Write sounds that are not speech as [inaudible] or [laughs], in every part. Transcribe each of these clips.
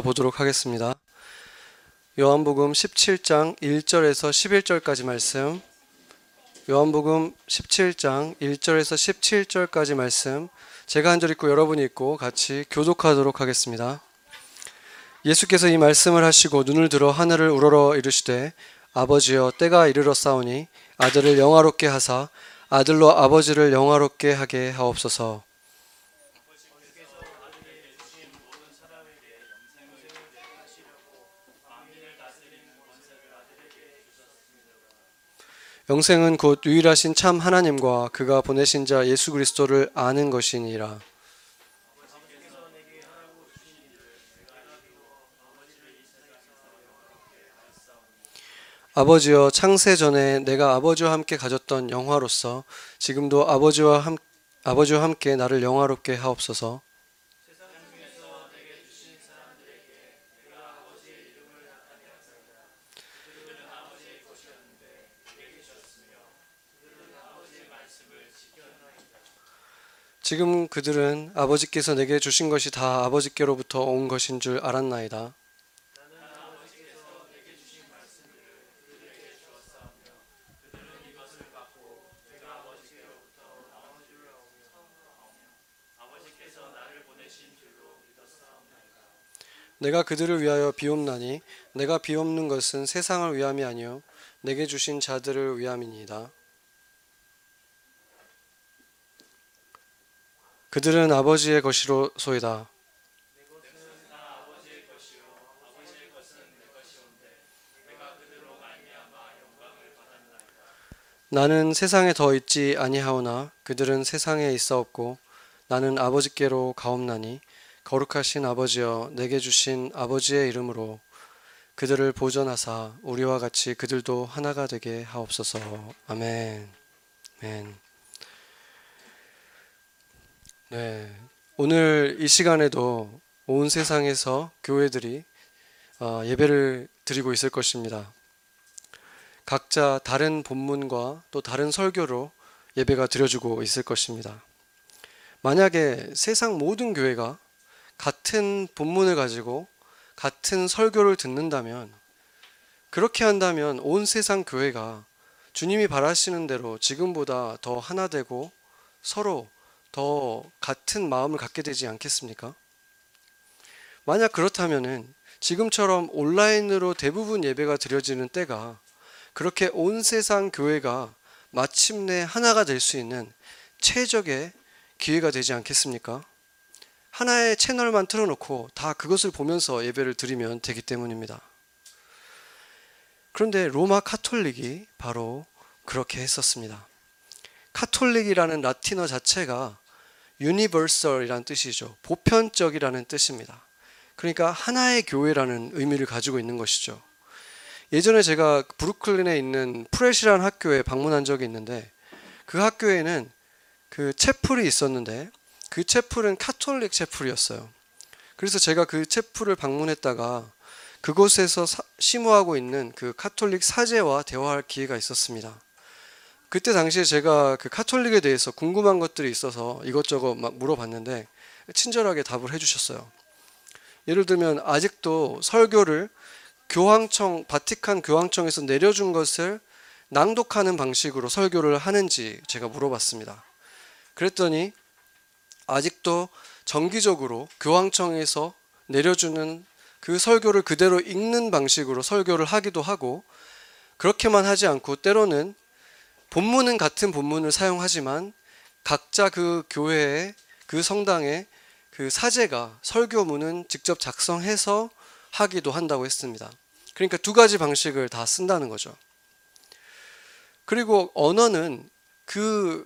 보도록 하겠습니다. 요한복음 17장 1절에서 11절까지 말씀. 요한복음 17장 1절에서 17절까지 말씀. 제가 한 절 읽고 여러분이 읽고 같이 교독하도록 하겠습니다. 예수께서 이 말씀을 하시고 눈을 들어 하늘을 우러러 이르시되 아버지여 때가 이르렀사오니 아들을 영화롭게 하사 아들로 아버지를 영화롭게 하게 하옵소서. 영생은 곧 유일하신 참 하나님과 그가 보내신 자 예수 그리스도를 아는 것이니라. 아버지여 창세 전에 내가 아버지와 함께 가졌던 영화로서 지금도 아버지와 함 아버지와 함께 나를 영화롭게 하옵소서. 지금 그들은 아버지께서 내게 주신 것이 다 아버지께로부터 온 것인 줄 알았나이다. 내가 그들을 위하여 비옵나니 내가 비옵는 것은 세상을 위함이 아니요 내게 주신 자들을 위함이니이다. 그들은 아버지의 것이로 소이다. 나는 세상에 더 있지 아니하오나 그들은 세상에 있사옵고 나는 아버지께로 가옵나니 거룩하신 아버지여 내게 주신 아버지의 이름으로 그들을 보전하사 우리와 같이 그들도 하나가 되게 하옵소서. 아멘. 아멘. 네. 오늘 이 시간에도 온 세상에서 교회들이 어, 예배를 드리고 있을 것입니다. 각자 다른 본문과 또 다른 설교로 예배가 드려지고 있을 것입니다. 만약에 세상 모든 교회가 같은 본문을 가지고 같은 설교를 듣는다면 그렇게 한다면 온 세상 교회가 주님이 바라시는 대로 지금보다 더 하나 되고 서로 더 같은 마음을 갖게 되지 않겠습니까? 만약 그렇다면은 지금처럼 온라인으로 대부분 예배가 드려지는 때가 그렇게 온 세상 교회가 마침내 하나가 될 수 있는 최적의 기회가 되지 않겠습니까? 하나의 채널만 틀어놓고 다 그것을 보면서 예배를 드리면 되기 때문입니다. 그런데 로마 카톨릭이 바로 그렇게 했었습니다. 카톨릭이라는 라틴어 자체가 universal이라는 뜻이죠. 보편적이라는 뜻입니다. 그러니까 하나의 교회라는 의미를 가지고 있는 것이죠. 예전에 제가 브루클린에 있는 Pratt이라는 학교에 방문한 적이 있는데 그 학교에는 그 채플이 있었는데 그 채플은 카톨릭 채플이었어요. 그래서 제가 그 채플을 방문했다가 그곳에서 사, 심우하고 있는 그 카톨릭 사제와 대화할 기회가 있었습니다. 그때 당시에 제가 그 카톨릭에 대해서 궁금한 것들이 있어서 이것저것 막 물어봤는데 친절하게 답을 해주셨어요. 예를 들면 아직도 설교를 교황청 바티칸 교황청에서 내려준 것을 낭독하는 방식으로 설교를 하는지 제가 물어봤습니다. 그랬더니 아직도 정기적으로 교황청에서 내려주는 그 설교를 그대로 읽는 방식으로 설교를 하기도 하고 그렇게만 하지 않고 때로는 본문은 같은 본문을 사용하지만 각자 그 교회의 그 성당의 그 사제가 설교문은 직접 작성해서 하기도 한다고 했습니다. 그러니까 두 가지 방식을 다 쓴다는 거죠. 그리고 언어는 그,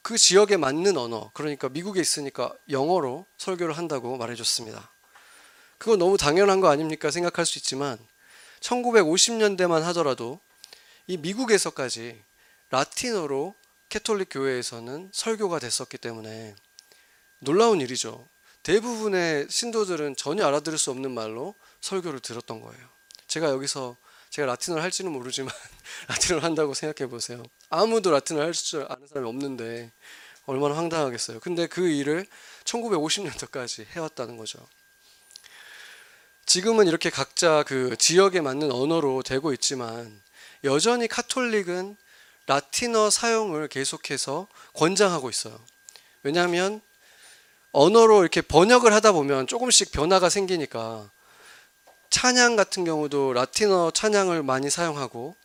그 지역에 맞는 언어, 그러니까 미국에 있으니까 영어로 설교를 한다고 말해줬습니다. 그거 너무 당연한 거 아닙니까? 생각할 수 있지만 1950년대만 하더라도 이 미국에서까지 라틴어로 캐톨릭 교회에서는 설교가 됐었기 때문에 놀라운 일이죠. 대부분의 신도들은 전혀 알아들을 수 없는 말로 설교를 들었던 거예요. 제가 여기서 제가 라틴어를 할지는 모르지만 [laughs] 라틴어를 한다고 생각해 보세요. 아무도 라틴어를 할 줄 아는 사람이 없는데 얼마나 황당하겠어요. 근데 그 일을 1950년도까지 해왔다는 거죠. 지금은 이렇게 각자 그 지역에 맞는 언어로 되고 있지만 여전히 카톨릭은 라틴어 사용을 계속해서 권장하고 있어요. 왜냐하면 언어로 이렇게 번역을 하다 보면 조금씩 변화가 생기니까 찬양 같은 경우도 라틴어 찬양을 많이 사용하고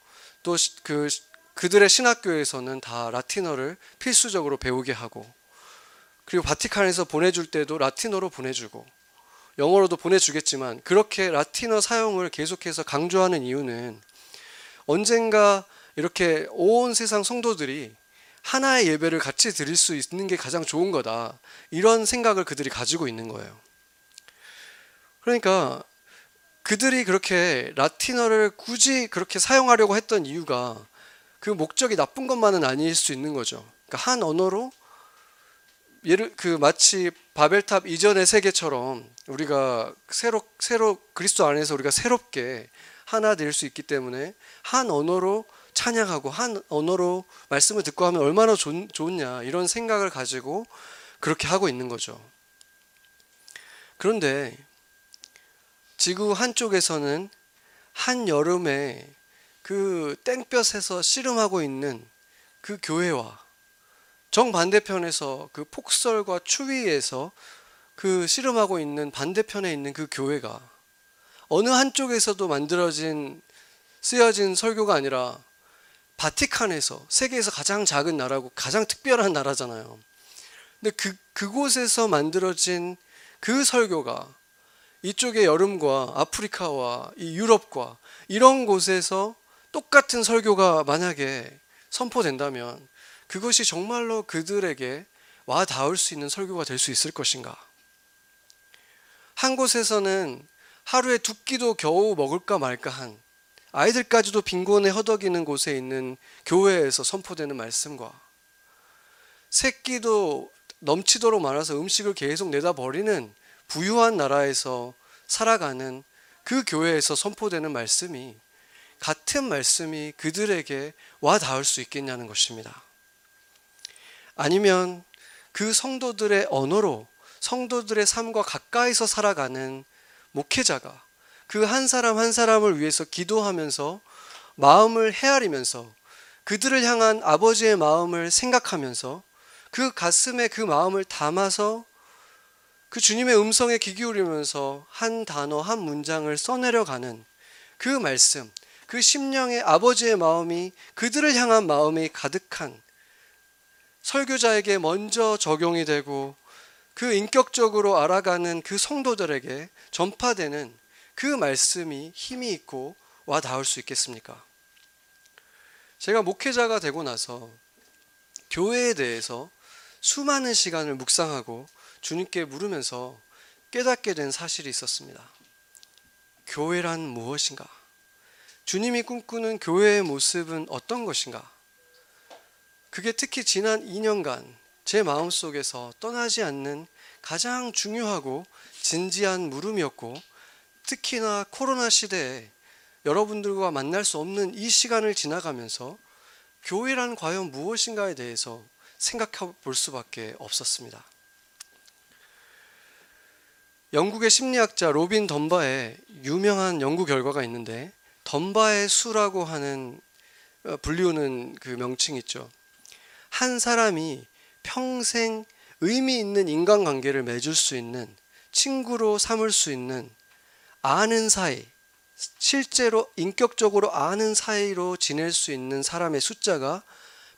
또 그 그들의 신학교에서는 다 라틴어를 필수적으로 배우게 하고 그리고 바티칸에서 보내줄 때도 라틴어로 보내주고 영어로도 보내주겠지만 그렇게 라틴어 사용을 계속해서 강조하는 이유는 언젠가 이렇게 온 세상 성도들이 하나의 예배를 같이 드릴 수 있는 게 가장 좋은 거다. 이런 생각을 그들이 가지고 있는 거예요. 그러니까 그들이 그렇게 라틴어를 굳이 그렇게 사용하려고 했던 이유가 그 목적이 나쁜 것만은 아닐 수 있는 거죠. 그러니까 한 언어로 예를 그 마치 바벨탑 이전의 세계처럼 우리가 새로 새로 그리스도 안에서 우리가 새롭게 하나 될 수 있기 때문에 한 언어로 찬양하고 한 언어로 말씀을 듣고 하면 얼마나 좋, 좋냐 이런 생각을 가지고 그렇게 하고 있는 거죠. 그런데 지구 한쪽에서는 한 여름에 그 땡볕에서 씨름하고 있는 그 교회와 정반대편에서 그 폭설과 추위에서 그 씨름하고 있는 반대편에 있는 그 교회가 어느 한쪽에서도 만들어진 쓰여진 설교가 아니라 바티칸에서 세계에서 가장 작은 나라고 가장 특별한 나라잖아요. 근데 그 그곳에서 만들어진 그 설교가 이쪽의 여름과 아프리카와 이 유럽과 이런 곳에서 똑같은 설교가 만약에 선포된다면 그것이 정말로 그들에게 와 닿을 수 있는 설교가 될 수 있을 것인가? 한 곳에서는 하루에 두 끼도 겨우 먹을까 말까 한 아이들까지도 빈곤에 허덕이는 곳에 있는 교회에서 선포되는 말씀과 세 끼도 넘치도록 많아서 음식을 계속 내다 버리는 부유한 나라에서 살아가는 그 교회에서 선포되는 말씀이 같은 말씀이 그들에게 와 닿을 수 있겠냐는 것입니다. 아니면 그 성도들의 언어로 성도들의 삶과 가까이서 살아가는 목회자가 그 한 사람 한 사람을 위해서 기도하면서 마음을 헤아리면서 그들을 향한 아버지의 마음을 생각하면서 그 가슴에 그 마음을 담아서 그 주님의 음성에 귀 기울이면서 한 단어 한 문장을 써내려가는 그 말씀, 그 심령의 아버지의 마음이 그들을 향한 마음이 가득한 설교자에게 먼저 적용이 되고 그 인격적으로 알아가는 그 성도들에게 전파되는 그 말씀이 힘이 있고 와 닿을 수 있겠습니까? 제가 목회자가 되고 나서 교회에 대해서 수많은 시간을 묵상하고 주님께 물으면서 깨닫게 된 사실이 있었습니다. 교회란 무엇인가? 주님이 꿈꾸는 교회의 모습은 어떤 것인가? 그게 특히 지난 2년간 제 마음속에서 떠나지 않는 가장 중요하고 진지한 물음이었고 특히나 코로나 시대에 여러분들과 만날 수 없는 이 시간을 지나가면서 교회란 과연 무엇인가에 대해서 생각해 볼 수밖에 없었습니다. 영국의 심리학자 로빈 덤바의 유명한 연구 결과가 있는데 덤바의 수라고 하는 어, 불리우는 그 명칭 있죠. 한 사람이 평생 의미 있는 인간관계를 맺을 수 있는 친구로 삼을 수 있는 아는 사이, 실제로 인격적으로 아는 사이로 지낼 수 있는 사람의 숫자가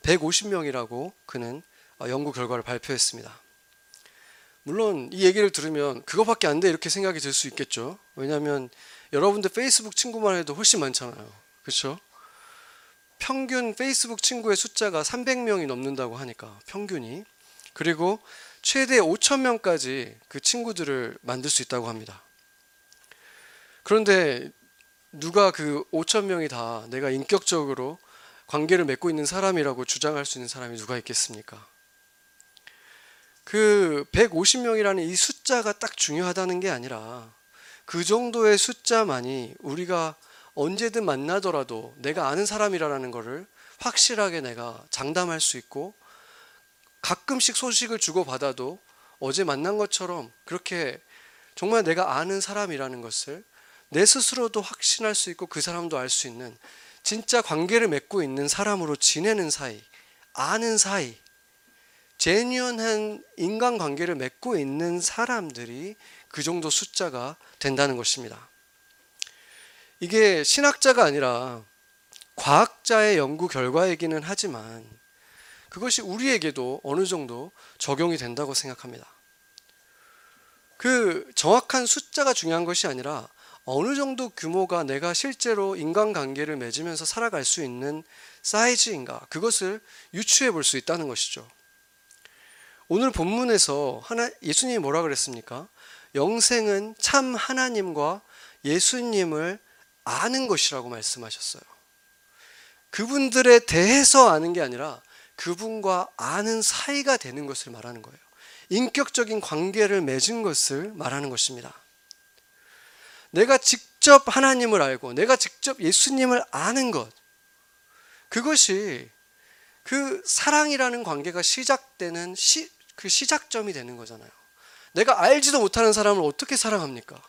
150명이라고 그는 어, 연구 결과를 발표했습니다. 물론 이 얘기를 들으면 그거밖에 안 돼 이렇게 생각이 들 수 있겠죠. 왜냐하면 여러분들 페이스북 친구만 해도 훨씬 많잖아요. 그렇죠? 평균 페이스북 친구의 숫자가 300명이 넘는다고 하니까 평균이 그리고 최대 5천 명까지 그 친구들을 만들 수 있다고 합니다. 그런데 누가 그 5천 명이 다 내가 인격적으로 관계를 맺고 있는 사람이라고 주장할 수 있는 사람이 누가 있겠습니까? 그 150명이라는 이 숫자가 딱 중요하다는 게 아니라 그 정도의 숫자만이 우리가 언제든 만나더라도 내가 아는 사람이라는 것을 확실하게 내가 장담할 수 있고 가끔씩 소식을 주고받아도 어제 만난 것처럼 그렇게 정말 내가 아는 사람이라는 것을 내 스스로도 확신할 수 있고 그 사람도 알 수 있는 진짜 관계를 맺고 있는 사람으로 지내는 사이, 아는 사이, 제뉴언한 인간 관계를 맺고 있는 사람들이 그 정도 숫자가 된다는 것입니다. 이게 신학자가 아니라 과학자의 연구 결과이기는 하지만 그것이 우리에게도 어느 정도 적용이 된다고 생각합니다. 그 정확한 숫자가 중요한 것이 아니라 어느 정도 규모가 내가 실제로 인간관계를 맺으면서 살아갈 수 있는 사이즈인가 그것을 유추해 볼 수 있다는 것이죠. 오늘 본문에서 하나 예수님이 뭐라 그랬습니까? 영생은 참 하나님과 예수님을 아는 것이라고 말씀하셨어요. 그분들에 대해서 아는 게 아니라 그분과 아는 사이가 되는 것을 말하는 거예요. 인격적인 관계를 맺은 것을 말하는 것입니다. 내가 직접 하나님을 알고 내가 직접 예수님을 아는 것 그것이 그 사랑이라는 관계가 시작되는 시, 그 시작점이 되는 거잖아요. 내가 알지도 못하는 사람을 어떻게 사랑합니까?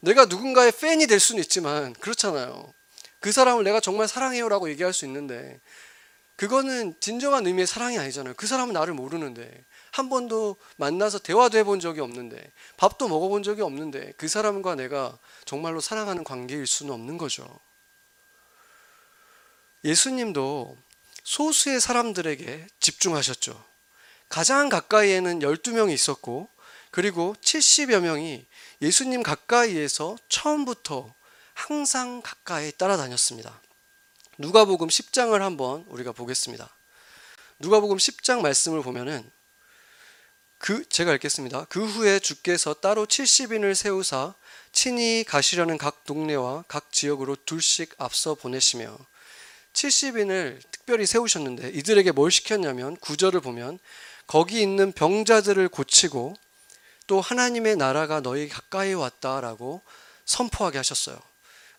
내가 누군가의 팬이 될 수는 있지만 그렇잖아요. 그 사람을 내가 정말 사랑해요라고 얘기할 수 있는데 그거는 진정한 의미의 사랑이 아니잖아요. 그 사람은 나를 모르는데 한 번도 만나서 대화도 해본 적이 없는데 밥도 먹어본 적이 없는데 그 사람과 내가 정말로 사랑하는 관계일 수는 없는 거죠. 예수님도 소수의 사람들에게 집중하셨죠. 가장 가까이에는 12명이 있었고 그리고 70여 명이 예수님 가까이에서 처음부터 항상 가까이 따라다녔습니다. 누가복음 10장을 한번 우리가 보겠습니다. 누가복음 10장 말씀을 보면은 그 제가 읽겠습니다. 그 후에 주께서 따로 70인을 세우사 친히 가시려는 각 동네와 각 지역으로 둘씩 앞서 보내시며 70인을 특별히 세우셨는데 이들에게 뭘 시켰냐면 구절을 보면 거기 있는 병자들을 고치고 또 하나님의 나라가 너희 가까이 왔다라고 선포하게 하셨어요.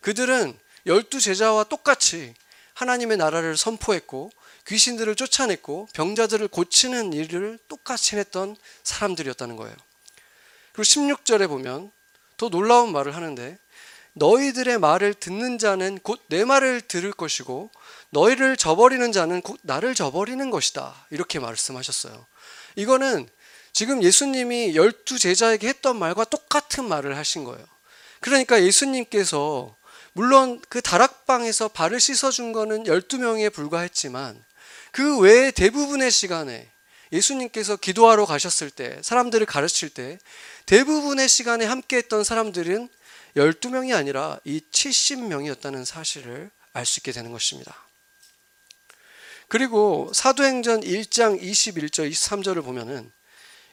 그들은 열두 제자와 똑같이 하나님의 나라를 선포했고 귀신들을 쫓아냈고 병자들을 고치는 일을 똑같이 했던 사람들이었다는 거예요. 그리고 16절에 보면 더 놀라운 말을 하는데 너희들의 말을 듣는 자는 곧 내 말을 들을 것이고 너희를 저버리는 자는 곧 나를 저버리는 것이다. 이렇게 말씀하셨어요. 이거는 지금 예수님이 열두 제자에게 했던 말과 똑같은 말을 하신 거예요. 그러니까 예수님께서 물론 그 다락방에서 발을 씻어준 거는 12명에 불과했지만 그 외에 대부분의 시간에 예수님께서 기도하러 가셨을 때 사람들을 가르칠 때 대부분의 시간에 함께 했던 사람들은 12명이 아니라 이 70명이었다는 사실을 알 수 있게 되는 것입니다. 그리고 사도행전 1장 21절 23절을 보면은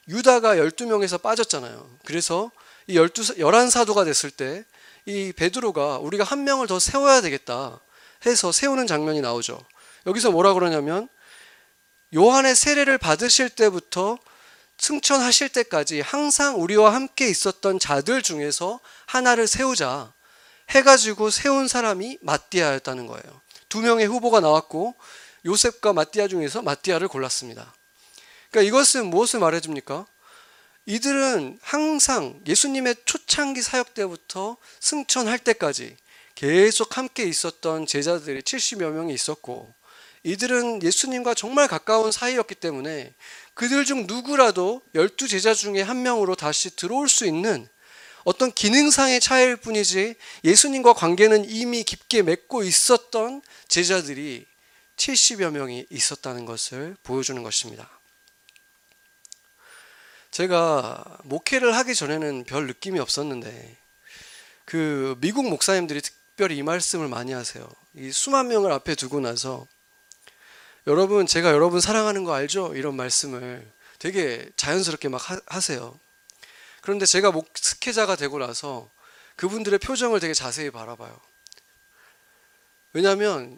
유다가 12명에서 빠졌잖아요. 그래서 이 12, 11사도가 됐을 때 이 베드로가 우리가 한 명을 더 세워야 되겠다 해서 세우는 장면이 나오죠. 여기서 뭐라 그러냐면 요한의 세례를 받으실 때부터 승천하실 때까지 항상 우리와 함께 있었던 자들 중에서 하나를 세우자 해가지고 세운 사람이 마띠아였다는 거예요. 두 명의 후보가 나왔고 요셉과 마띠아 중에서 마띠아를 골랐습니다. 그러니까 이것은 무엇을 말해줍니까? 이들은 항상 예수님의 초창기 사역 때부터 승천할 때까지 계속 함께 있었던 제자들이 70여 명이 있었고 이들은 예수님과 정말 가까운 사이였기 때문에 그들 중 누구라도 열두 제자 중에 한 명으로 다시 들어올 수 있는 어떤 기능상의 차이일 뿐이지 예수님과 관계는 이미 깊게 맺고 있었던 제자들이 70여 명이 있었다는 것을 보여주는 것입니다. 제가 목회를 하기 전에는 별 느낌이 없었는데 그 미국 목사님들이 특별히 이 말씀을 많이 하세요. 이 수만 명을 앞에 두고 나서 여러분 제가 여러분 사랑하는 거 알죠? 이런 말씀을 되게 자연스럽게 막 하세요. 그런데 제가 목스케자가 되고 나서 그분들의 표정을 되게 자세히 바라봐요. 왜냐하면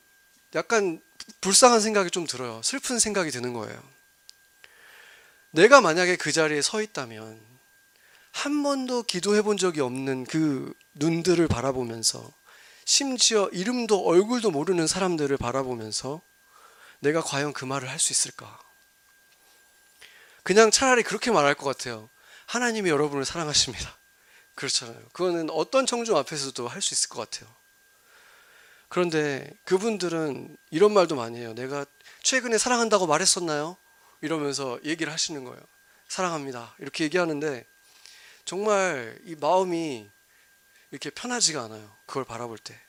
약간 불쌍한 생각이 좀 들어요. 슬픈 생각이 드는 거예요. 내가 만약에 그 자리에 서 있다면 한 번도 기도해 본 적이 없는 그 눈들을 바라보면서 심지어 이름도 얼굴도 모르는 사람들을 바라보면서 내가 과연 그 말을 할 수 있을까? 그냥 차라리 그렇게 말할 것 같아요. 하나님이 여러분을 사랑하십니다. [laughs] 그렇잖아요. 그거는 어떤 청중 앞에서도 할 수 있을 것 같아요. 그런데 그분들은 이런 말도 많이 해요. 내가 최근에 사랑한다고 말했었나요? 이러면서 얘기를 하시는 거예요. 사랑합니다. 이렇게 얘기하는데 정말 이 마음이 이렇게 편하지가 않아요. 그걸 바라볼 때.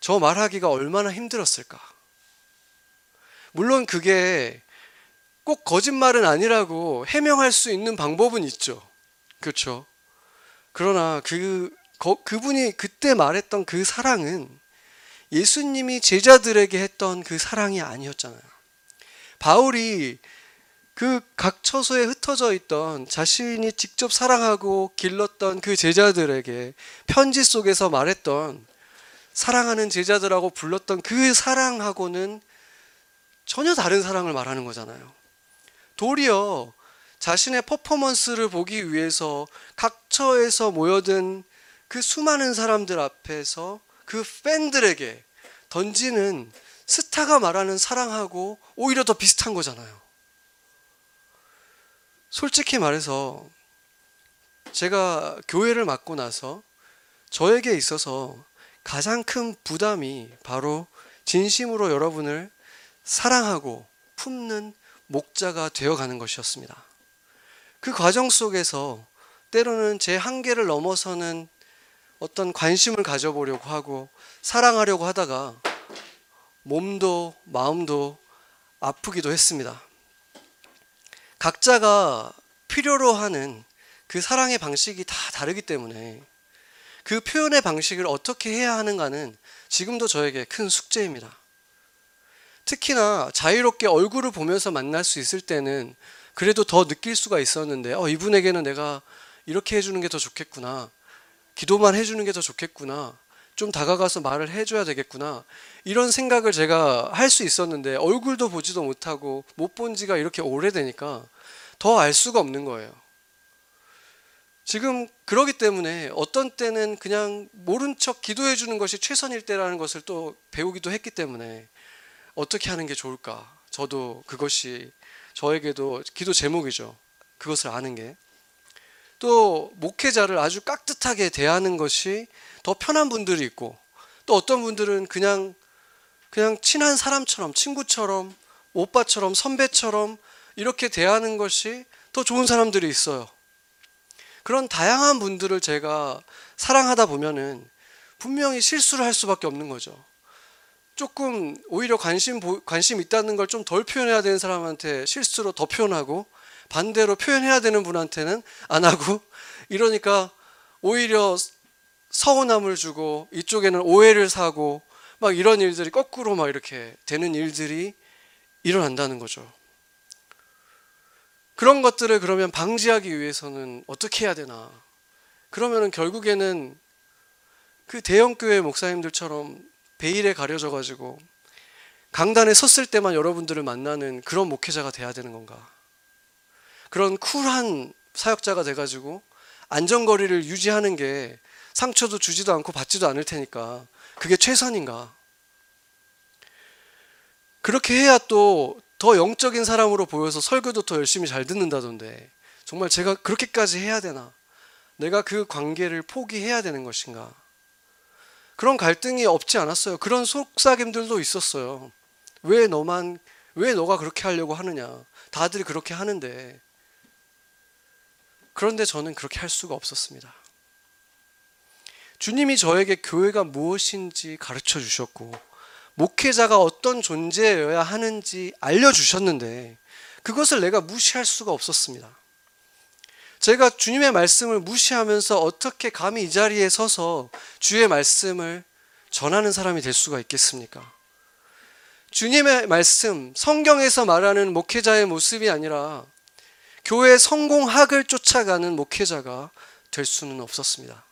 저 말하기가 얼마나 힘들었을까. 물론 그게 꼭 거짓말은 아니라고 해명할 수 있는 방법은 있죠. 그렇죠. 그러나 그 거- 그분이 그때 말했던 그 사랑은 예수님이 제자들에게 했던 그 사랑이 아니었잖아요. 바울이 그 각 처소에 흩어져 있던 자신이 직접 사랑하고 길렀던 그 제자들에게 편지 속에서 말했던 사랑하는 제자들하고 불렀던 그 사랑하고는 전혀 다른 사랑을 말하는 거잖아요. 도리어 자신의 퍼포먼스를 보기 위해서 각 처에서 모여든 그 수많은 사람들 앞에서 그 팬들에게 던지는 스타가 말하는 사랑하고 오히려 더 비슷한 거잖아요. 솔직히 말해서 제가 교회를 맡고 나서 저에게 있어서 가장 큰 부담이 바로 진심으로 여러분을 사랑하고 품는 목자가 되어가는 것이었습니다. 그 과정 속에서 때로는 제 한계를 넘어서는 어떤 관심을 가져보려고 하고 사랑하려고 하다가 몸도 마음도 아프기도 했습니다. 각자가 필요로 하는 그 사랑의 방식이 다 다르기 때문에 그 표현의 방식을 어떻게 해야 하는가는 지금도 저에게 큰 숙제입니다. 특히나 자유롭게 얼굴을 보면서 만날 수 있을 때는 그래도 더 느낄 수가 있었는데 어, 이분에게는 내가 이렇게 해주는 게 더 좋겠구나. 기도만 해주는 게 더 좋겠구나. 좀 다가가서 말을 해줘야 되겠구나. 이런 생각을 제가 할 수 있었는데 얼굴도 보지도 못하고 못 본 지가 이렇게 오래되니까 더 알 수가 없는 거예요. 지금 그러기 때문에 어떤 때는 그냥 모른 척 기도해 주는 것이 최선일 때라는 것을 또 배우기도 했기 때문에 어떻게 하는 게 좋을까? 저도 그것이 저에게도 기도 제목이죠. 그것을 아는 게. 또 목회자를 아주 깍듯하게 대하는 것이 더 편한 분들이 있고 또 어떤 분들은 그냥 그냥 친한 사람처럼 친구처럼 오빠처럼 선배처럼 이렇게 대하는 것이 더 좋은 사람들이 있어요. 그런 다양한 분들을 제가 사랑하다 보면은 분명히 실수를 할 수밖에 없는 거죠. 조금 오히려 관심 보- 관심 있다는 걸 좀 덜 표현해야 되는 사람한테 실수로 더 표현하고 반대로 표현해야 되는 분한테는 안 하고 [laughs] 이러니까 오히려 서운함을 주고 이쪽에는 오해를 사고 막 이런 일들이 거꾸로 막 이렇게 되는 일들이 일어난다는 거죠. 그런 것들을 그러면 방지하기 위해서는 어떻게 해야 되나? 그러면은 결국에는 그 대형 교회 목사님들처럼 베일에 가려져 가지고 강단에 섰을 때만 여러분들을 만나는 그런 목회자가 돼야 되는 건가? 그런 쿨한 사역자가 돼 가지고 안전거리를 유지하는 게 상처도 주지도 않고 받지도 않을 테니까 그게 최선인가? 그렇게 해야 또 더 영적인 사람으로 보여서 설교도 더 열심히 잘 듣는다던데 정말 제가 그렇게까지 해야 되나? 내가 그 관계를 포기해야 되는 것인가? 그런 갈등이 없지 않았어요. 그런 속삭임들도 있었어요. 왜 너만 왜 너가 그렇게 하려고 하느냐? 다들 그렇게 하는데 그런데 저는 그렇게 할 수가 없었습니다. 주님이 저에게 교회가 무엇인지 가르쳐 주셨고 목회자가 어떤 존재여야 하는지 알려 주셨는데 그것을 내가 무시할 수가 없었습니다. 제가 주님의 말씀을 무시하면서 어떻게 감히 이 자리에 서서 주의 말씀을 전하는 사람이 될 수가 있겠습니까? 주님의 말씀, 성경에서 말하는 목회자의 모습이 아니라 교회 성공학을 쫓아가는 목회자가 될 수는 없었습니다.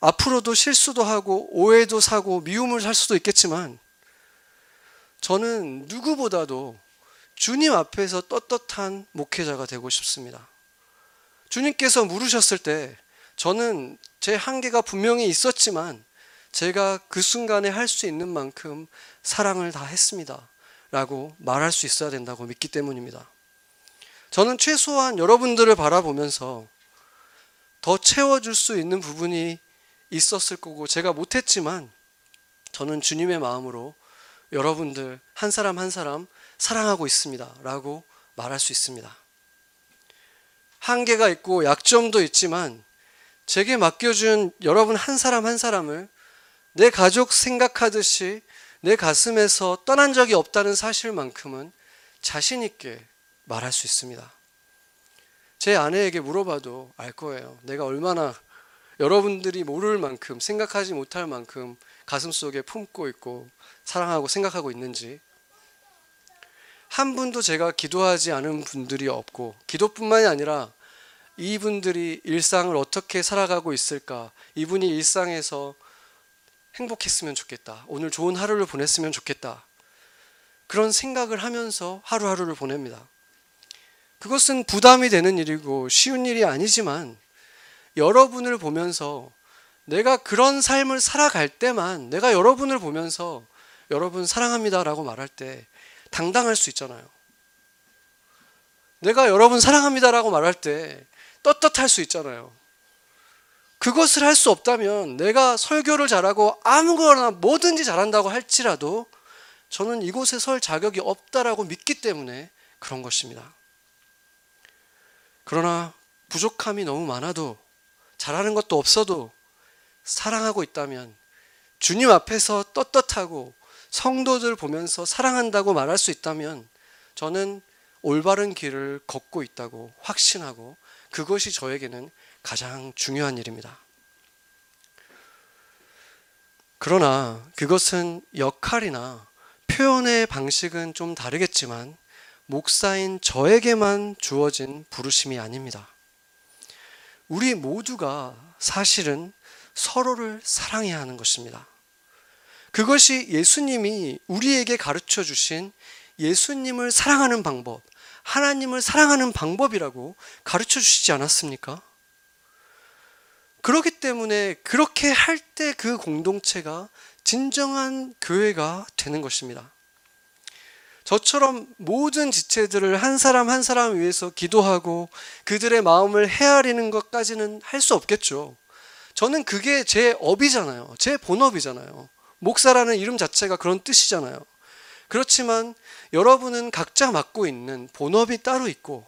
앞으로도 실수도 하고 오해도 사고 미움을 살 수도 있겠지만 저는 누구보다도 주님 앞에서 떳떳한 목회자가 되고 싶습니다. 주님께서 물으셨을 때 저는 제 한계가 분명히 있었지만 제가 그 순간에 할 수 있는 만큼 사랑을 다 했습니다. 라고 말할 수 있어야 된다고 믿기 때문입니다. 저는 최소한 여러분들을 바라보면서 더 채워줄 수 있는 부분이 있었을 거고 제가 못했지만 저는 주님의 마음으로 여러분들 한 사람 한 사람 사랑하고 있습니다. 라고 말할 수 있습니다. 한계가 있고 약점도 있지만 제게 맡겨준 여러분 한 사람 한 사람을 내 가족 생각하듯이 내 가슴에서 떠난 적이 없다는 사실만큼은 자신있게 말할 수 있습니다. 제 아내에게 물어봐도 알 거예요. 내가 얼마나 여러분들이 모를 만큼 생각하지 못할 만큼 가슴 속에 품고 있고 사랑하고 생각하고 있는지 한 분도 제가 기도하지 않은 분들이 없고 기도뿐만이 아니라 이분들이 일상을 어떻게 살아가고 있을까 이분이 일상에서 행복했으면 좋겠다 오늘 좋은 하루를 보냈으면 좋겠다 그런 생각을 하면서 하루하루를 보냅니다. 그것은 부담이 되는 일이고 쉬운 일이 아니지만 여러분을 보면서 내가 그런 삶을 살아갈 때만 내가 여러분을 보면서 여러분 사랑합니다라고 말할 때 당당할 수 있잖아요. 내가 여러분 사랑합니다라고 말할 때 떳떳할 수 있잖아요. 그것을 할 수 없다면 내가 설교를 잘하고 아무거나 뭐든지 잘한다고 할지라도 저는 이곳에 설 자격이 없다라고 믿기 때문에 그런 것입니다. 그러나 부족함이 너무 많아도 잘하는 것도 없어도 사랑하고 있다면 주님 앞에서 떳떳하고 성도들 보면서 사랑한다고 말할 수 있다면 저는 올바른 길을 걷고 있다고 확신하고 그것이 저에게는 가장 중요한 일입니다. 그러나 그것은 역할이나 표현의 방식은 좀 다르겠지만 목사인 저에게만 주어진 부르심이 아닙니다. 우리 모두가 사실은 서로를 사랑해야 하는 것입니다. 그것이 예수님이 우리에게 가르쳐 주신 예수님을 사랑하는 방법, 하나님을 사랑하는 방법이라고 가르쳐 주시지 않았습니까? 그렇기 때문에 그렇게 할 때 그 공동체가 진정한 교회가 되는 것입니다. 저처럼 모든 지체들을 한 사람 한 사람 위해서 기도하고 그들의 마음을 헤아리는 것까지는 할 수 없겠죠. 저는 그게 제 업이잖아요. 제 본업이잖아요. 목사라는 이름 자체가 그런 뜻이잖아요. 그렇지만 여러분은 각자 맡고 있는 본업이 따로 있고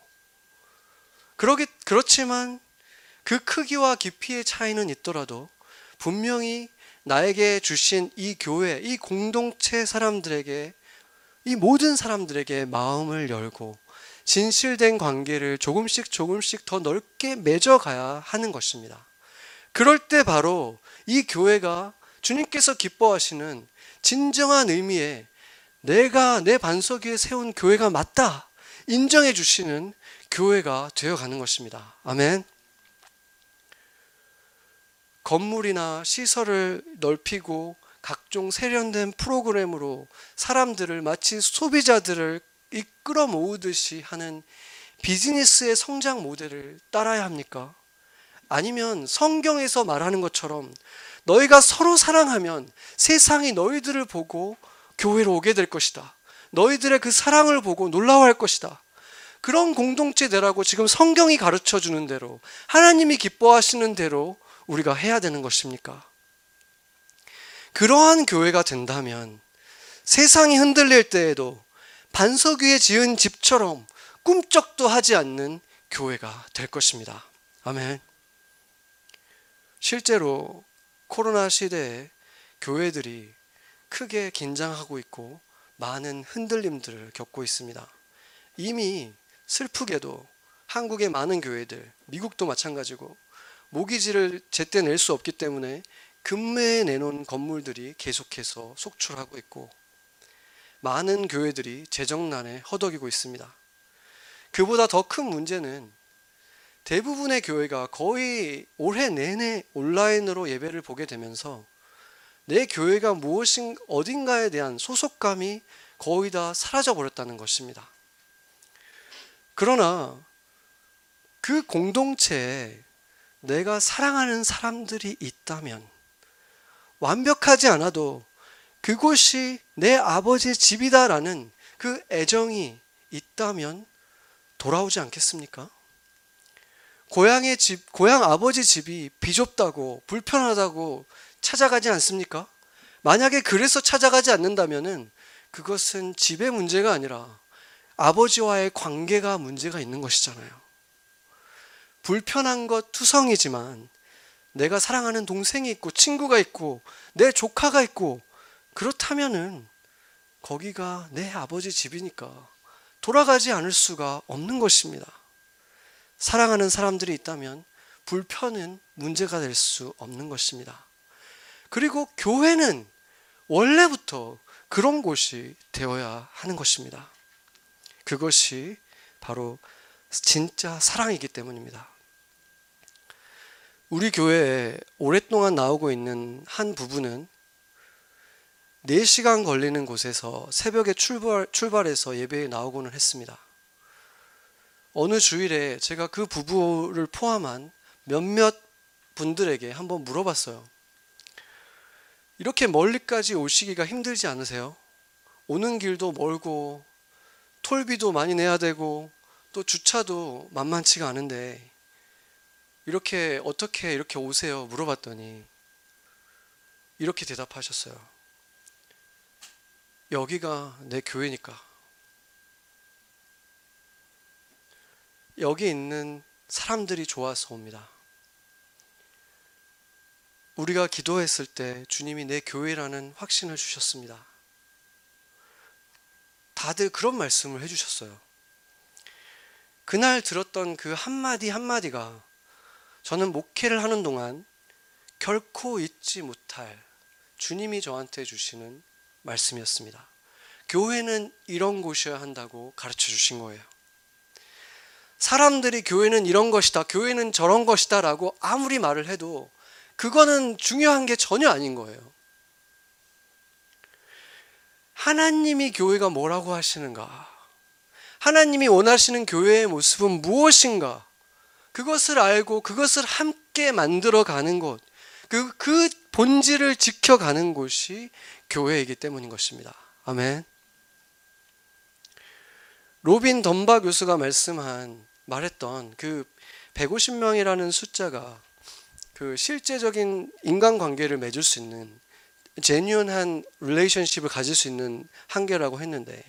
그러기 그렇지만 그 크기와 깊이의 차이는 있더라도 분명히 나에게 주신 이 교회, 이 공동체 사람들에게 이 모든 사람들에게 마음을 열고 진실된 관계를 조금씩 조금씩 더 넓게 맺어가야 하는 것입니다. 그럴 때 바로 이 교회가 주님께서 기뻐하시는 진정한 의미의 내가 내 반석 위에 세운 교회가 맞다 인정해 주시는 교회가 되어 가는 것입니다. 아멘. 건물이나 시설을 넓히고 각종 세련된 프로그램으로 사람들을 마치 소비자들을 이끌어 모으듯이 하는 비즈니스의 성장 모델을 따라야 합니까? 아니면 성경에서 말하는 것처럼 너희가 서로 사랑하면 세상이 너희들을 보고 교회로 오게 될 것이다. 너희들의 그 사랑을 보고 놀라워할 것이다. 그런 공동체 되라고 지금 성경이 가르쳐 주는 대로 하나님이 기뻐하시는 대로 우리가 해야 되는 것입니까? 그러한 교회가 된다면 세상이 흔들릴 때에도 반석 위에 지은 집처럼 꿈쩍도 하지 않는 교회가 될 것입니다. 아멘. 실제로 코로나 시대에 교회들이 크게 긴장하고 있고 많은 흔들림들을 겪고 있습니다. 이미 슬프게도 한국의 많은 교회들, 미국도 마찬가지고 모기지를 제때 낼 수 없기 때문에 금매에 내놓은 건물들이 계속해서 속출하고 있고 많은 교회들이 재정난에 허덕이고 있습니다. 그보다 더 큰 문제는 대부분의 교회가 거의 올해 내내 온라인으로 예배를 보게 되면서 내 교회가 무엇인 어딘가에 대한 소속감이 거의 다 사라져 버렸다는 것입니다. 그러나 그 공동체에 내가 사랑하는 사람들이 있다면 완벽하지 않아도 그곳이 내 아버지의 집이다라는 그 애정이 있다면 돌아오지 않겠습니까? 고향의 집, 고향 아버지 집이 비좁다고 불편하다고 찾아가지 않습니까? 만약에 그래서 찾아가지 않는다면은 그것은 집의 문제가 아니라 아버지와의 관계가 문제가 있는 것이잖아요. 불편한 것 투성이지만 내가 사랑하는 동생이 있고 친구가 있고 내 조카가 있고 그렇다면은 거기가 내 아버지 집이니까 돌아가지 않을 수가 없는 것입니다. 사랑하는 사람들이 있다면 불편은 문제가 될 수 없는 것입니다. 그리고 교회는 원래부터 그런 곳이 되어야 하는 것입니다. 그것이 바로 진짜 사랑이기 때문입니다. 우리 교회에 오랫동안 나오고 있는 한 부부는 4시간 걸리는 곳에서 새벽에 출발, 출발해서 예배에 나오고는 했습니다. 어느 주일에 제가 그 부부를 포함한 몇몇 분들에게 한번 물어봤어요. 이렇게 멀리까지 오시기가 힘들지 않으세요? 오는 길도 멀고 톨비도 많이 내야 되고 또 주차도 만만치가 않은데 이렇게 어떻게 이렇게 오세요? 물어봤더니 이렇게 대답하셨어요. 여기가 내 교회니까. 여기 있는 사람들이 좋아서 옵니다. 우리가 기도했을 때 주님이 내 교회라는 확신을 주셨습니다. 다들 그런 말씀을 해주셨어요. 그날 들었던 그 한마디 한마디가 저는 목회를 하는 동안 결코 잊지 못할 주님이 저한테 주시는 말씀이었습니다. 교회는 이런 곳이어야 한다고 가르쳐 주신 거예요. 사람들이 교회는 이런 것이다, 교회는 저런 것이다 라고 아무리 말을 해도 그거는 중요한 게 전혀 아닌 거예요. 하나님이 교회가 뭐라고 하시는가? 하나님이 원하시는 교회의 모습은 무엇인가? 그것을 알고 그것을 함께 만들어 가는 곳, 그, 그 본질을 지켜가는 곳이 교회이기 때문인 것입니다. 아멘. 로빈 던바 교수가 말씀한, 말했던 그 150명이라는 숫자가 그 실제적인 인간 관계를 맺을 수 있는 genuine한 relationship을 가질 수 있는 한계라고 했는데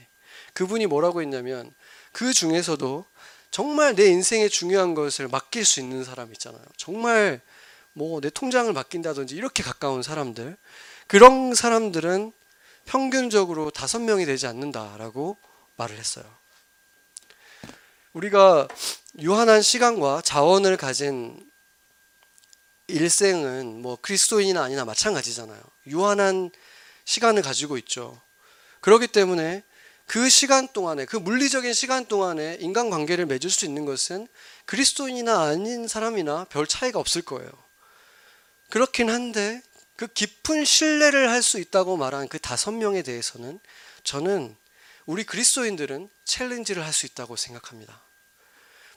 그분이 뭐라고 했냐면 그 중에서도 정말 내 인생에 중요한 것을 맡길 수 있는 사람 있잖아요. 정말 뭐 내 통장을 맡긴다든지 이렇게 가까운 사람들 그런 사람들은 평균적으로 다섯 명이 되지 않는다라고 말을 했어요. 우리가 유한한 시간과 자원을 가진 일생은 뭐 그리스도인이나 아니나 마찬가지잖아요. 유한한 시간을 가지고 있죠. 그렇기 때문에 그 시간 동안에 그 물리적인 시간 동안에 인간 관계를 맺을 수 있는 것은 그리스도인이나 아닌 사람이나 별 차이가 없을 거예요. 그렇긴 한데 그 깊은 신뢰를 할 수 있다고 말한 그 다섯 명에 대해서는 저는 우리 그리스도인들은 챌린지를 할 수 있다고 생각합니다.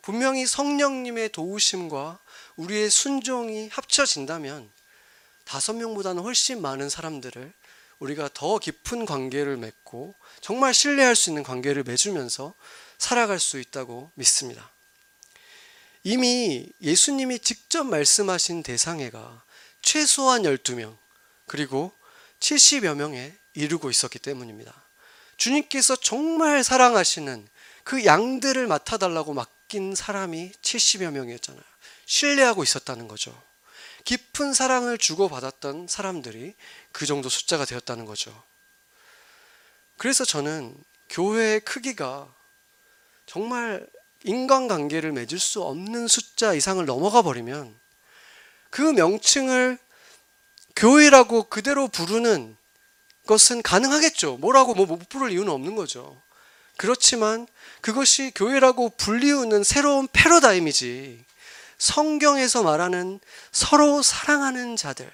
분명히 성령님의 도우심과 우리의 순종이 합쳐진다면 다섯 명보다는 훨씬 많은 사람들을 우리가 더 깊은 관계를 맺고 정말 신뢰할 수 있는 관계를 맺으면서 살아갈 수 있다고 믿습니다. 이미 예수님이 직접 말씀하신 대상회가 최소한 12명 그리고 70여 명에 이르고 있었기 때문입니다. 주님께서 정말 사랑하시는 그 양들을 맡아달라고 맡긴 사람이 70여 명이었잖아요. 신뢰하고 있었다는 거죠. 깊은 사랑을 주고받았던 사람들이 그 정도 숫자가 되었다는 거죠. 그래서 저는 교회의 크기가 정말 인간관계를 맺을 수 없는 숫자 이상을 넘어가 버리면 그 명칭을 교회라고 그대로 부르는 것은 가능하겠죠. 뭐라고 뭐 못 부를 이유는 없는 거죠. 그렇지만 그것이 교회라고 불리우는 새로운 패러다임이지. 성경에서 말하는 서로 사랑하는 자들.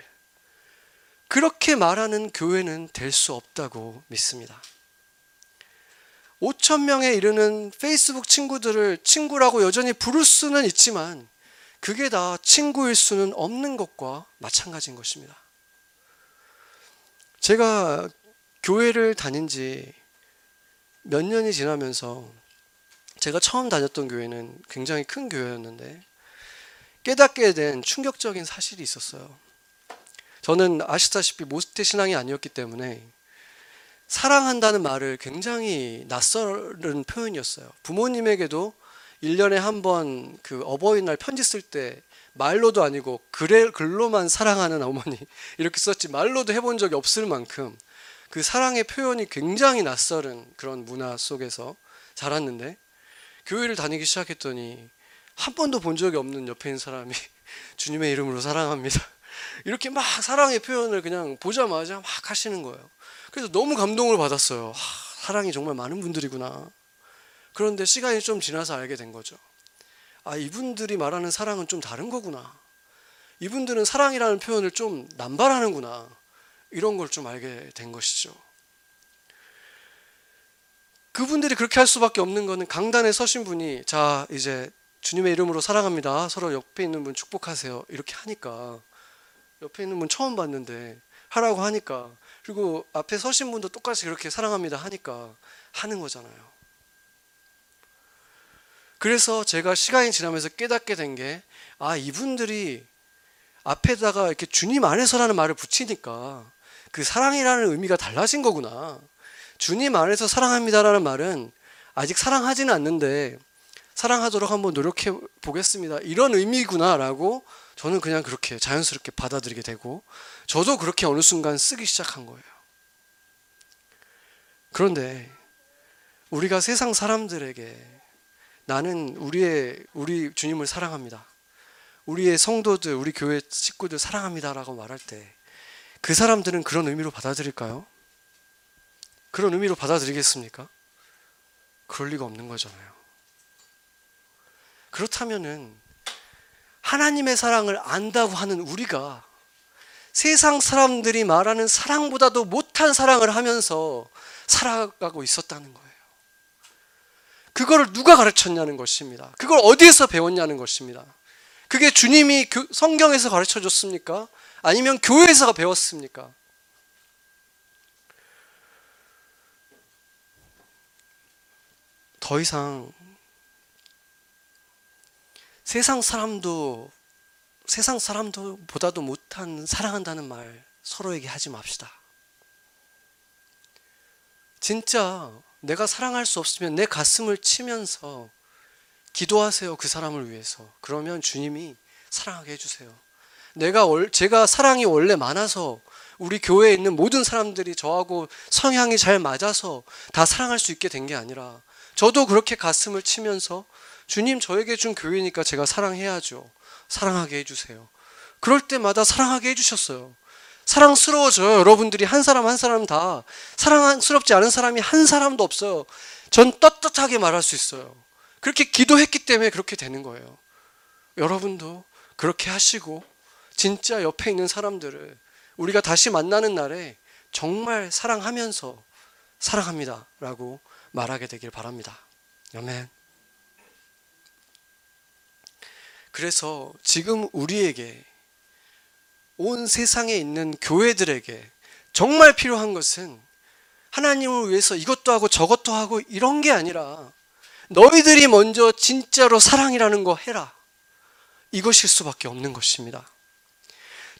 그렇게 말하는 교회는 될 수 없다고 믿습니다. 5천 명에 이르는 페이스북 친구들을 친구라고 여전히 부를 수는 있지만 그게 다 친구일 수는 없는 것과 마찬가지인 것입니다. 제가 교회를 다닌 지 몇 년이 지나면서 제가 처음 다녔던 교회는 굉장히 큰 교회였는데 깨닫게 된 충격적인 사실이 있었어요. 저는 아시다시피 모태 신앙이 아니었기 때문에 사랑한다는 말을 굉장히 낯설은 표현이었어요. 부모님에게도 1년에 한 번 그 어버이날 편지 쓸 때 말로도 아니고 글에, 글로만 사랑하는 어머니 [laughs] 이렇게 썼지 말로도 해본 적이 없을 만큼 그 사랑의 표현이 굉장히 낯설은 그런 문화 속에서 자랐는데 교회를 다니기 시작했더니 한 번도 본 적이 없는 옆에 있는 사람이 [laughs] 주님의 이름으로 사랑합니다. [laughs] 이렇게 막 사랑의 표현을 그냥 보자마자 막 하시는 거예요. 그래서 너무 감동을 받았어요. 하, 사랑이 정말 많은 분들이구나. 그런데 시간이 좀 지나서 알게 된 거죠. 아, 이분들이 말하는 사랑은 좀 다른 거구나. 이분들은 사랑이라는 표현을 좀 남발하는구나. 이런 걸 좀 알게 된 것이죠. 그분들이 그렇게 할 수밖에 없는 거는 강단에 서신 분이 자, 이제 주님의 이름으로 사랑합니다. 서로 옆에 있는 분 축복하세요. 이렇게 하니까 옆에 있는 분 처음 봤는데 하라고 하니까 그리고 앞에 서신 분도 똑같이 그렇게 사랑합니다 하니까 하는 거잖아요. 그래서 제가 시간이 지나면서 깨닫게 된 게 아, 이분들이 앞에다가 이렇게 주님 안에서라는 말을 붙이니까 그 사랑이라는 의미가 달라진 거구나. 주님 안에서 사랑합니다라는 말은 아직 사랑하지는 않는데 사랑하도록 한번 노력해 보겠습니다. 이런 의미구나라고 저는 그냥 그렇게 자연스럽게 받아들이게 되고 저도 그렇게 어느 순간 쓰기 시작한 거예요. 그런데 우리가 세상 사람들에게 나는 우리의 우리 주님을 사랑합니다. 우리의 성도들, 우리 교회 식구들 사랑합니다라고 말할 때 그 사람들은 그런 의미로 받아들일까요? 그런 의미로 받아들이겠습니까? 그럴 리가 없는 거잖아요. 그렇다면은 하나님의 사랑을 안다고 하는 우리가 세상 사람들이 말하는 사랑보다도 못한 사랑을 하면서 살아가고 있었다는 거예요. 그거를 누가 가르쳤냐는 것입니다. 그걸 어디에서 배웠냐는 것입니다. 그게 주님이 교- 성경에서 가르쳐 줬습니까? 아니면 교회에서 배웠습니까? 더 이상 세상 사람도 세상 사람도 보다도 못한 사랑한다는 말 서로에게 하지 맙시다. 진짜 내가 사랑할 수 없으면 내 가슴을 치면서 기도하세요. 그 사람을 위해서. 그러면 주님이 사랑하게 해주세요. 내가 월, 제가 사랑이 원래 많아서 우리 교회에 있는 모든 사람들이 저하고 성향이 잘 맞아서 다 사랑할 수 있게 된 게 아니라 저도 그렇게 가슴을 치면서 주님 저에게 준 교회니까 제가 사랑해야죠. 사랑하게 해주세요. 그럴 때마다 사랑하게 해주셨어요. 사랑스러워져요. 여러분들이 한 사람 한 사람 다 사랑스럽지 않은 사람이 한 사람도 없어요. 전 떳떳하게 말할 수 있어요. 그렇게 기도했기 때문에 그렇게 되는 거예요. 여러분도 그렇게 하시고 진짜 옆에 있는 사람들을 우리가 다시 만나는 날에 정말 사랑하면서 사랑합니다 라고 말하게 되길 바랍니다. 아멘. 그래서 지금 우리에게 온 세상에 있는 교회들에게 정말 필요한 것은 하나님을 위해서 이것도 하고 저것도 하고 이런 게 아니라 너희들이 먼저 진짜로 사랑이라는 거 해라. 이것일 수밖에 없는 것입니다.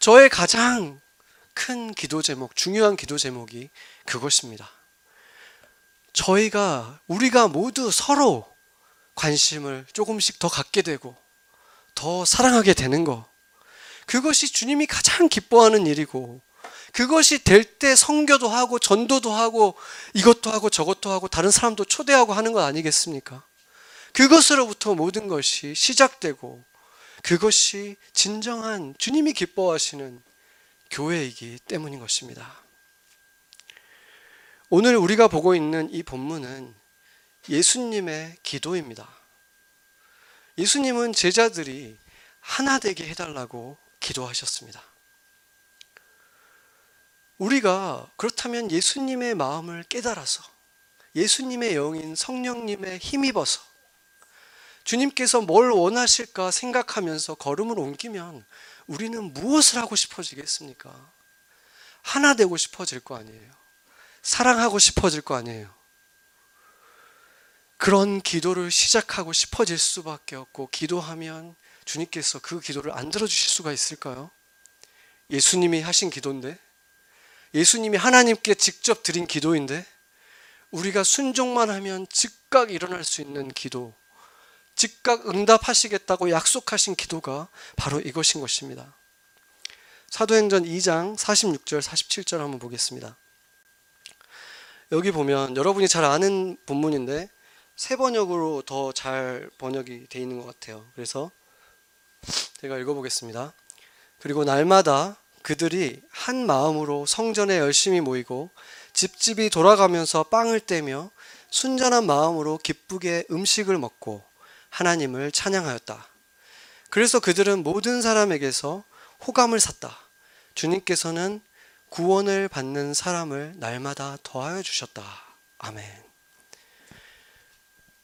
저의 가장 큰 기도 제목, 중요한 기도 제목이 그것입니다. 저희가, 우리가 모두 서로 관심을 조금씩 더 갖게 되고 더 사랑하게 되는 것. 그것이 주님이 가장 기뻐하는 일이고, 그것이 될 때 성교도 하고, 전도도 하고, 이것도 하고, 저것도 하고, 다른 사람도 초대하고 하는 것 아니겠습니까? 그것으로부터 모든 것이 시작되고, 그것이 진정한 주님이 기뻐하시는 교회이기 때문인 것입니다. 오늘 우리가 보고 있는 이 본문은 예수님의 기도입니다. 예수님은 제자들이 하나 되게 해달라고 기도하셨습니다. 우리가 그렇다면 예수님의 마음을 깨달아서 예수님의 영인 성령님의 힘입어서 주님께서 뭘 원하실까 생각하면서 걸음을 옮기면 우리는 무엇을 하고 싶어지겠습니까? 하나 되고 싶어질 거 아니에요. 사랑하고 싶어질 거 아니에요. 그런 기도를 시작하고 싶어질 수밖에 없고 기도하면 주님께서 그 기도를 안 들어주실 수가 있을까요? 예수님이 하신 기도인데, 예수님이 하나님께 직접 드린 기도인데, 우리가 순종만 하면 즉각 일어날 수 있는 기도, 즉각 응답하시겠다고 약속하신 기도가 바로 이것인 것입니다. 사도행전 2장 46절, 47절 한번 보겠습니다. 여기 보면 여러분이 잘 아는 본문인데 세 번역으로 더 잘 번역이 돼 있는 것 같아요. 그래서 제가 읽어보겠습니다. 그리고 날마다 그들이 한 마음으로 성전에 열심히 모이고 집집이 돌아가면서 빵을 떼며 순전한 마음으로 기쁘게 음식을 먹고 하나님을 찬양하였다. 그래서 그들은 모든 사람에게서 호감을 샀다. 주님께서는 구원을 받는 사람을 날마다 더하여 주셨다. 아멘.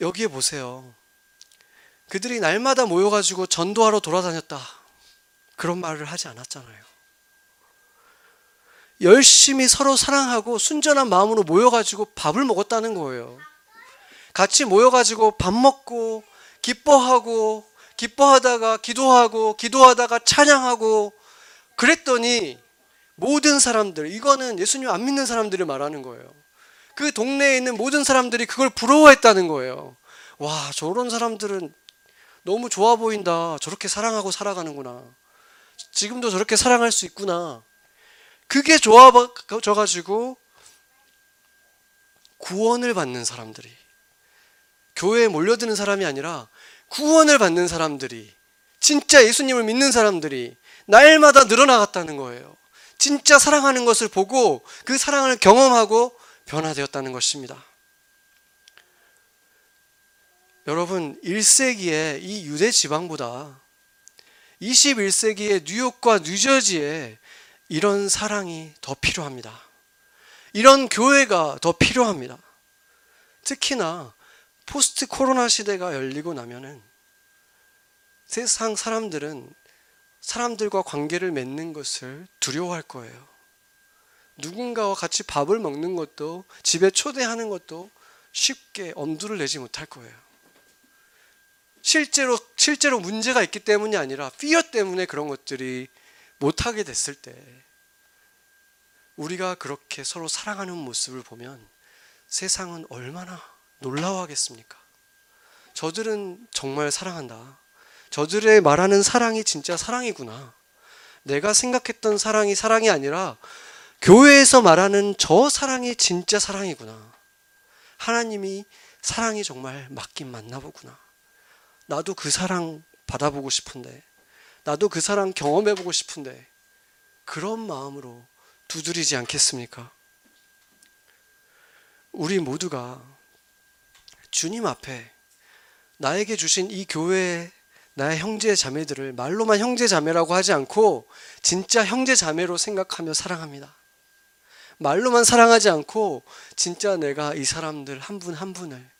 여기에 보세요. 그들이 날마다 모여가지고 전도하러 돌아다녔다. 그런 말을 하지 않았잖아요. 열심히 서로 사랑하고 순전한 마음으로 모여가지고 밥을 먹었다는 거예요. 같이 모여가지고 밥 먹고 기뻐하고 기뻐하다가 기도하고 기도하다가 찬양하고 그랬더니 모든 사람들 이거는 예수님 안 믿는 사람들을 말하는 거예요. 그 동네에 있는 모든 사람들이 그걸 부러워했다는 거예요. 와 저런 사람들은 너무 좋아 보인다. 저렇게 사랑하고 살아가는구나. 지금도 저렇게 사랑할 수 있구나. 그게 좋아져 가지고 구원을 받는 사람들이 교회에 몰려드는 사람이 아니라 구원을 받는 사람들이 진짜 예수님을 믿는 사람들이 날마다 늘어나갔다는 거예요. 진짜 사랑하는 것을 보고 그 사랑을 경험하고 변화되었다는 것입니다. 여러분, 1세기에 이 유대 지방보다 21세기의 뉴욕과 뉴저지에 이런 사랑이 더 필요합니다. 이런 교회가 더 필요합니다. 특히나 포스트 코로나 시대가 열리고 나면은 세상 사람들은 사람들과 관계를 맺는 것을 두려워할 거예요. 누군가와 같이 밥을 먹는 것도 집에 초대하는 것도 쉽게 엄두를 내지 못할 거예요. 실제로 실제로 문제가 있기 때문이 아니라 피어 때문에 그런 것들이 못하게 됐을 때 우리가 그렇게 서로 사랑하는 모습을 보면 세상은 얼마나 놀라워하겠습니까? 저들은 정말 사랑한다. 저들의 말하는 사랑이 진짜 사랑이구나. 내가 생각했던 사랑이 사랑이 아니라 교회에서 말하는 저 사랑이 진짜 사랑이구나. 하나님이 사랑이 정말 맞긴 맞나 보구나. 나도 그 사랑 받아보고 싶은데, 나도 그 사랑 경험해보고 싶은데, 그런 마음으로 두드리지 않겠습니까? 우리 모두가 주님 앞에 나에게 주신 이 교회의 나의 형제 자매들을 말로만 형제 자매라고 하지 않고 진짜 형제 자매로 생각하며 사랑합니다. 말로만 사랑하지 않고 진짜 내가 이 사람들 한분한 분을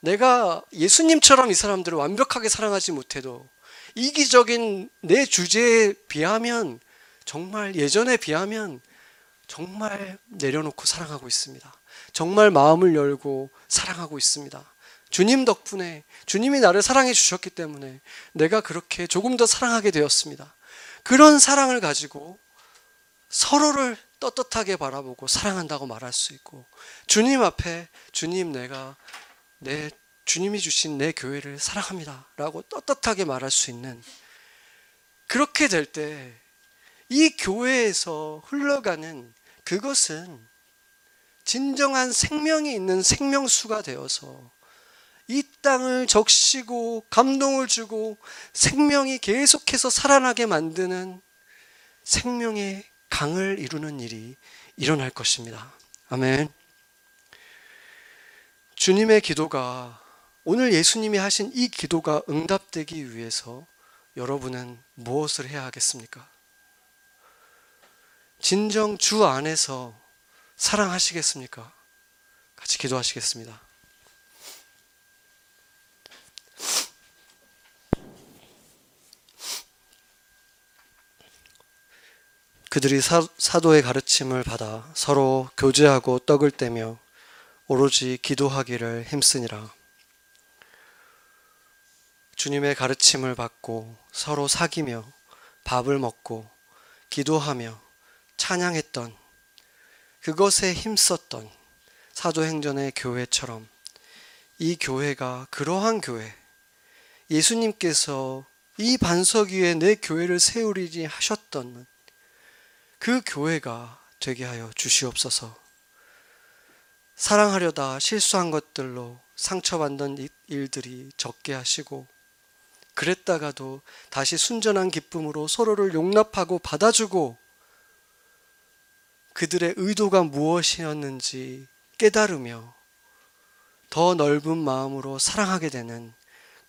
내가 예수님처럼 이 사람들을 완벽하게 사랑하지 못해도 이기적인 내 주제에 비하면 정말 예전에 비하면 정말 내려놓고 사랑하고 있습니다. 정말 마음을 열고 사랑하고 있습니다. 주님 덕분에 주님이 나를 사랑해 주셨기 때문에 내가 그렇게 조금 더 사랑하게 되었습니다. 그런 사랑을 가지고 서로를 떳떳하게 바라보고 사랑한다고 말할 수 있고 주님 앞에 주님 내가 내 주님이 주신 내 교회를 사랑합니다라고 떳떳하게 말할 수 있는 그렇게 될 때 이 교회에서 흘러가는 그것은 진정한 생명이 있는 생명수가 되어서 이 땅을 적시고 감동을 주고 생명이 계속해서 살아나게 만드는 생명의 강을 이루는 일이 일어날 것입니다. 아멘. 주님의 기도가 오늘 예수님이 하신 이 기도가 응답되기 위해서 여러분은 무엇을 해야 하겠습니까? 진정 주 안에서 사랑하시겠습니까? 같이 기도하시겠습니다. 그들이 사, 사도의 가르침을 받아 서로 교제하고 떡을 떼며 오로지 기도하기를 힘쓰니라. 주님의 가르침을 받고 서로 사귀며 밥을 먹고 기도하며 찬양했던 그것에 힘썼던 사도행전의 교회처럼 이 교회가 그러한 교회 예수님께서 이 반석 위에 내 교회를 세우리니 하셨던 그 교회가 되게 하여 주시옵소서. 사랑하려다 실수한 것들로 상처받는 이- 일들이 적게 하시고 그랬다가도 다시 순전한 기쁨으로 서로를 용납하고 받아주고 그들의 의도가 무엇이었는지 깨달으며 더 넓은 마음으로 사랑하게 되는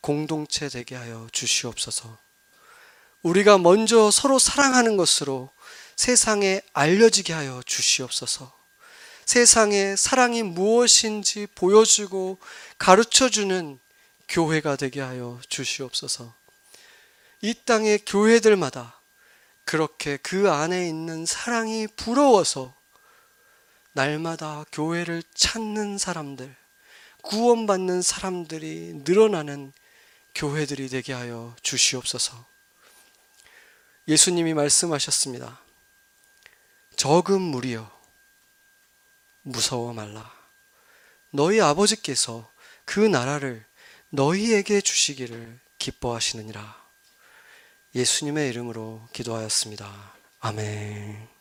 공동체 되게 하여 주시옵소서. 우리가 먼저 서로 사랑하는 것으로 세상에 알려지게 하여 주시옵소서. 세상에 사랑이 무엇인지 보여주고 가르쳐 주는 교회가 되게 하여 주시옵소서. 이 땅의 교회들마다 그렇게 그 안에 있는 사랑이 부러워서 날마다 교회를 찾는 사람들, 구원받는 사람들이 늘어나는 교회들이 되게 하여 주시옵소서. 예수님이 말씀하셨습니다. 적은 무리여 무서워 말라. 너희 아버지께서 그 나라를 너희에게 주시기를 기뻐하시느니라. 예수님의 이름으로 기도하였습니다. 아멘.